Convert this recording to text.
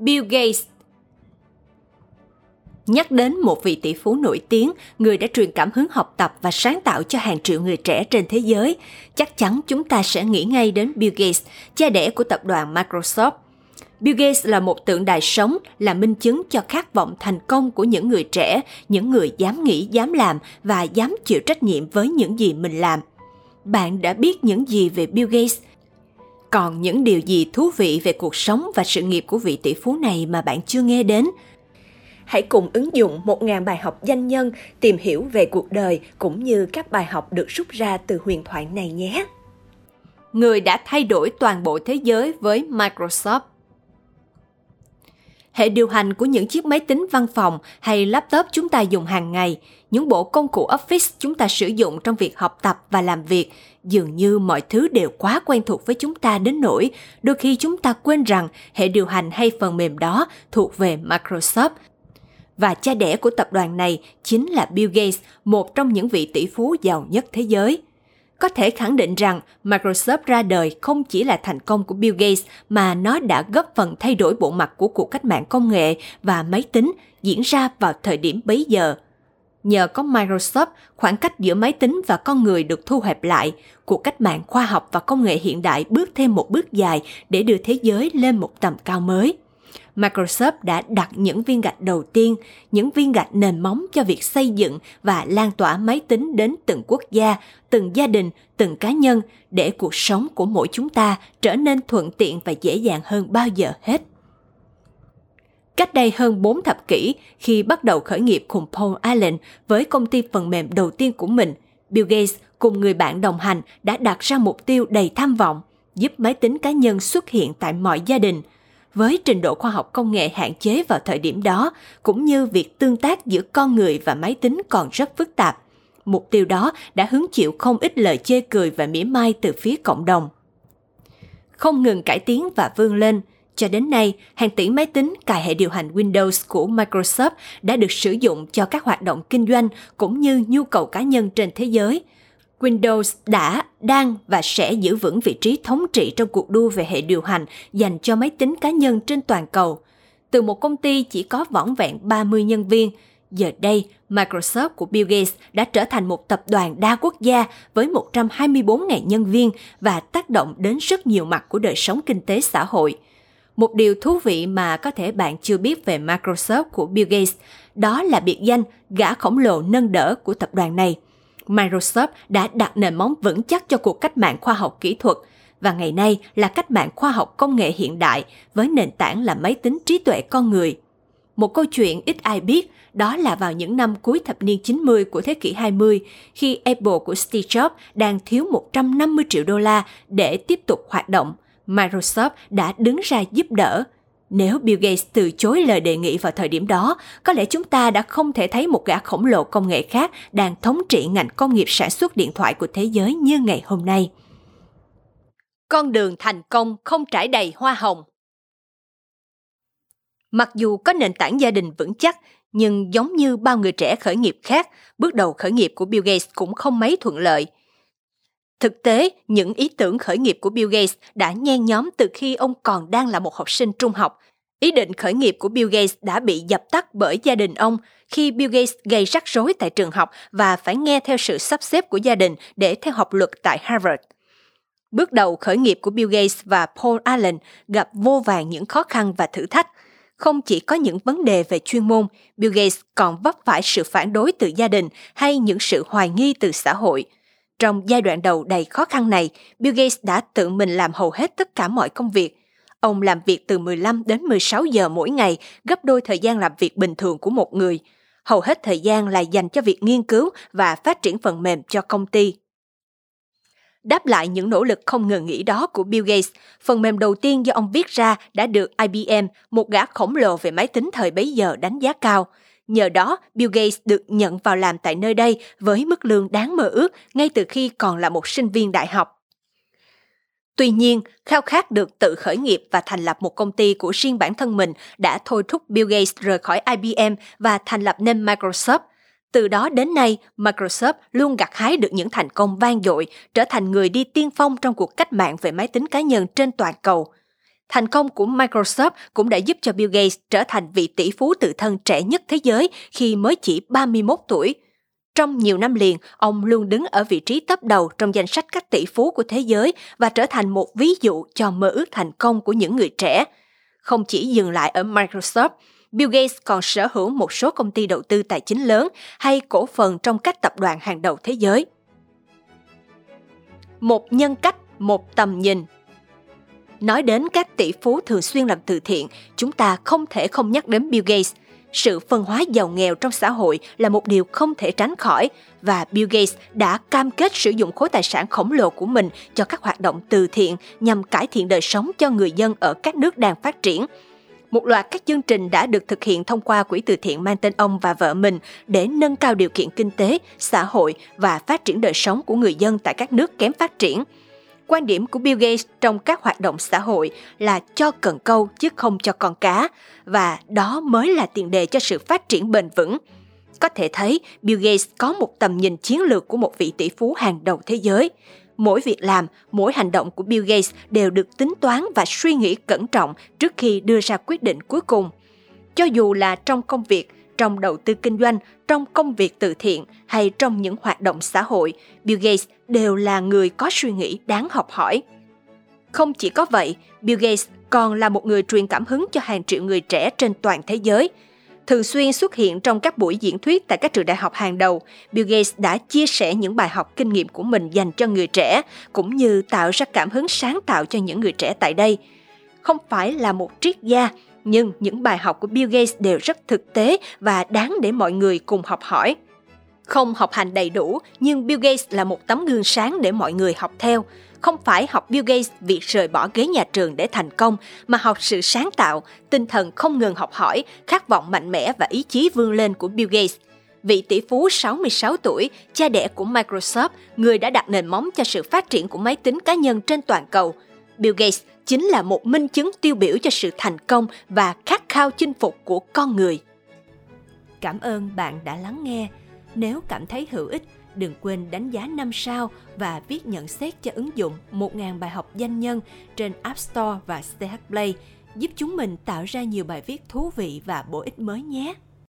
Bill Gates Nhắc đến một vị tỷ phú nổi tiếng, người đã truyền cảm hứng học tập và sáng tạo cho hàng triệu người trẻ trên thế giới, chắc chắn chúng ta sẽ nghĩ ngay đến Bill Gates, cha đẻ của tập đoàn Microsoft. Bill Gates là một tượng đài sống, là minh chứng cho khát vọng thành công của những người trẻ, những người dám nghĩ, dám làm và dám chịu trách nhiệm với những gì mình làm. Bạn đã biết những gì về Bill Gates? Còn những điều gì thú vị về cuộc sống và sự nghiệp của vị tỷ phú này mà bạn chưa nghe đến – hãy cùng ứng dụng 1.000 bài học danh nhân tìm hiểu về cuộc đời cũng như các bài học được rút ra từ huyền thoại này nhé. Người đã thay đổi toàn bộ thế giới với Microsoft. Hệ điều hành của những chiếc máy tính văn phòng hay laptop chúng ta dùng hàng ngày, những bộ công cụ Office chúng ta sử dụng trong việc học tập và làm việc, dường như mọi thứ đều quá quen thuộc với chúng ta đến nỗi đôi khi chúng ta quên rằng hệ điều hành hay phần mềm đó thuộc về Microsoft và cha đẻ của tập đoàn này chính là Bill Gates, một trong những vị tỷ phú giàu nhất thế giới. Có thể khẳng định rằng Microsoft ra đời không chỉ là thành công của Bill Gates mà nó đã góp phần thay đổi bộ mặt của cuộc cách mạng công nghệ và máy tính diễn ra vào thời điểm bấy giờ. Nhờ có Microsoft, khoảng cách giữa máy tính và con người được thu hẹp lại, cuộc cách mạng khoa học và công nghệ hiện đại bước thêm một bước dài để đưa thế giới lên một tầm cao mới. Microsoft đã đặt những viên gạch đầu tiên, những viên gạch nền móng cho việc xây dựng và lan tỏa máy tính đến từng quốc gia, từng gia đình, từng cá nhân để cuộc sống của mỗi chúng ta trở nên thuận tiện và dễ dàng hơn bao giờ hết. Cách đây hơn 4 thập kỷ, khi bắt đầu khởi nghiệp cùng Paul Allen với công ty phần mềm đầu tiên của mình, Bill Gates cùng người bạn đồng hành đã đặt ra mục tiêu đầy tham vọng, giúp máy tính cá nhân xuất hiện tại mọi gia đình – với trình độ khoa học công nghệ hạn chế vào thời điểm đó, cũng như việc tương tác giữa con người và máy tính còn rất phức tạp. Mục tiêu đó đã hứng chịu không ít lời chê cười và mỉa mai từ phía cộng đồng. Không ngừng cải tiến và vươn lên, cho đến nay, hàng tỷ máy tính cài hệ điều hành Windows của Microsoft đã được sử dụng cho các hoạt động kinh doanh cũng như nhu cầu cá nhân trên thế giới – Windows đã, đang và sẽ giữ vững vị trí thống trị trong cuộc đua về hệ điều hành dành cho máy tính cá nhân trên toàn cầu. Từ một công ty chỉ có vỏn vẹn 30 nhân viên, giờ đây Microsoft của Bill Gates đã trở thành một tập đoàn đa quốc gia với 124.000 nhân viên và tác động đến rất nhiều mặt của đời sống kinh tế xã hội. Một điều thú vị mà có thể bạn chưa biết về Microsoft của Bill Gates đó là biệt danh gã khổng lồ nâng đỡ của tập đoàn này – Microsoft đã đặt nền móng vững chắc cho cuộc cách mạng khoa học kỹ thuật và ngày nay là cách mạng khoa học công nghệ hiện đại với nền tảng là máy tính trí tuệ con người. Một câu chuyện ít ai biết đó là vào những năm cuối thập niên 90 của thế kỷ 20, khi Apple của Steve Jobs đang thiếu 150 triệu đô la để tiếp tục hoạt động, Microsoft đã đứng ra giúp đỡ – nếu Bill Gates từ chối lời đề nghị vào thời điểm đó, có lẽ chúng ta đã không thể thấy một gã khổng lồ công nghệ khác đang thống trị ngành công nghiệp sản xuất điện thoại của thế giới như ngày hôm nay. Con đường thành công không trải đầy hoa hồng. Mặc dù có nền tảng gia đình vững chắc, nhưng giống như bao người trẻ khởi nghiệp khác, bước đầu khởi nghiệp của Bill Gates cũng không mấy thuận lợi – Thực tế, những ý tưởng khởi nghiệp của Bill Gates đã nhen nhóm từ khi ông còn đang là một học sinh trung học. Ý định khởi nghiệp của Bill Gates đã bị dập tắt bởi gia đình ông khi Bill Gates gây rắc rối tại trường học và phải nghe theo sự sắp xếp của gia đình để theo học luật tại Harvard. Bước đầu khởi nghiệp của Bill Gates và Paul Allen gặp vô vàng những khó khăn và thử thách. Không chỉ có những vấn đề về chuyên môn, Bill Gates còn vấp phải sự phản đối từ gia đình hay những sự hoài nghi từ xã hội – trong giai đoạn đầu đầy khó khăn này, Bill Gates đã tự mình làm hầu hết tất cả mọi công việc. Ông làm việc từ 15 đến 16 giờ mỗi ngày, gấp đôi thời gian làm việc bình thường của một người. Hầu hết thời gian là dành cho việc nghiên cứu và phát triển phần mềm cho công ty. Đáp lại những nỗ lực không ngừng nghỉ đó của Bill Gates, phần mềm đầu tiên do ông viết ra đã được IBM, một gã khổng lồ về máy tính thời bấy giờ đánh giá cao – Nhờ đó, Bill Gates được nhận vào làm tại nơi đây với mức lương đáng mơ ước ngay từ khi còn là một sinh viên đại học. Tuy nhiên, khao khát được tự khởi nghiệp và thành lập một công ty của riêng bản thân mình đã thôi thúc Bill Gates rời khỏi IBM và thành lập nên Microsoft. Từ đó đến nay, Microsoft luôn gặt hái được những thành công vang dội, trở thành người đi tiên phong trong cuộc cách mạng về máy tính cá nhân trên toàn cầu – Thành công của Microsoft cũng đã giúp cho Bill Gates trở thành vị tỷ phú tự thân trẻ nhất thế giới khi mới chỉ 31 tuổi. Trong nhiều năm liền, ông luôn đứng ở vị trí tấp đầu trong danh sách các tỷ phú của thế giới và trở thành một ví dụ cho mơ ước thành công của những người trẻ. Không chỉ dừng lại ở Microsoft, Bill Gates còn sở hữu một số công ty đầu tư tài chính lớn hay cổ phần trong các tập đoàn hàng đầu thế giới. Một nhân cách, một tầm nhìn Nói đến các tỷ phú thường xuyên làm từ thiện, chúng ta không thể không nhắc đến Bill Gates. Sự phân hóa giàu nghèo trong xã hội là một điều không thể tránh khỏi và Bill Gates đã cam kết sử dụng khối tài sản khổng lồ của mình cho các hoạt động từ thiện nhằm cải thiện đời sống cho người dân ở các nước đang phát triển. Một loạt các chương trình đã được thực hiện thông qua quỹ từ thiện mang tên ông và vợ mình để nâng cao điều kiện kinh tế, xã hội và phát triển đời sống của người dân tại các nước kém phát triển – Quan điểm của Bill Gates trong các hoạt động xã hội là cho cần câu chứ không cho con cá và đó mới là tiền đề cho sự phát triển bền vững. Có thể thấy Bill Gates có một tầm nhìn chiến lược của một vị tỷ phú hàng đầu thế giới. Mỗi việc làm, mỗi hành động của Bill Gates đều được tính toán và suy nghĩ cẩn trọng trước khi đưa ra quyết định cuối cùng. Cho dù là trong công việc, trong đầu tư kinh doanh, trong công việc từ thiện hay trong những hoạt động xã hội, Bill Gates đều là người có suy nghĩ đáng học hỏi. Không chỉ có vậy, Bill Gates còn là một người truyền cảm hứng cho hàng triệu người trẻ trên toàn thế giới. Thường xuyên xuất hiện trong các buổi diễn thuyết tại các trường đại học hàng đầu, Bill Gates đã chia sẻ những bài học kinh nghiệm của mình dành cho người trẻ, cũng như tạo ra cảm hứng sáng tạo cho những người trẻ tại đây. Không phải là một triết gia, nhưng những bài học của Bill Gates đều rất thực tế và đáng để mọi người cùng học hỏi. Không học hành đầy đủ, nhưng Bill Gates là một tấm gương sáng để mọi người học theo. Không phải học Bill Gates vì rời bỏ ghế nhà trường để thành công, mà học sự sáng tạo, tinh thần không ngừng học hỏi, khát vọng mạnh mẽ và ý chí vươn lên của Bill Gates. Vị tỷ phú 66 tuổi, cha đẻ của Microsoft, người đã đặt nền móng cho sự phát triển của máy tính cá nhân trên toàn cầu. Bill Gates chính là một minh chứng tiêu biểu cho sự thành công và khát khao chinh phục của con người. Cảm ơn bạn đã lắng nghe. Nếu cảm thấy hữu ích, đừng quên đánh giá 5 sao và viết nhận xét cho ứng dụng 1.000 bài học danh nhân trên App Store và CH Play, giúp chúng mình tạo ra nhiều bài viết thú vị và bổ ích mới nhé.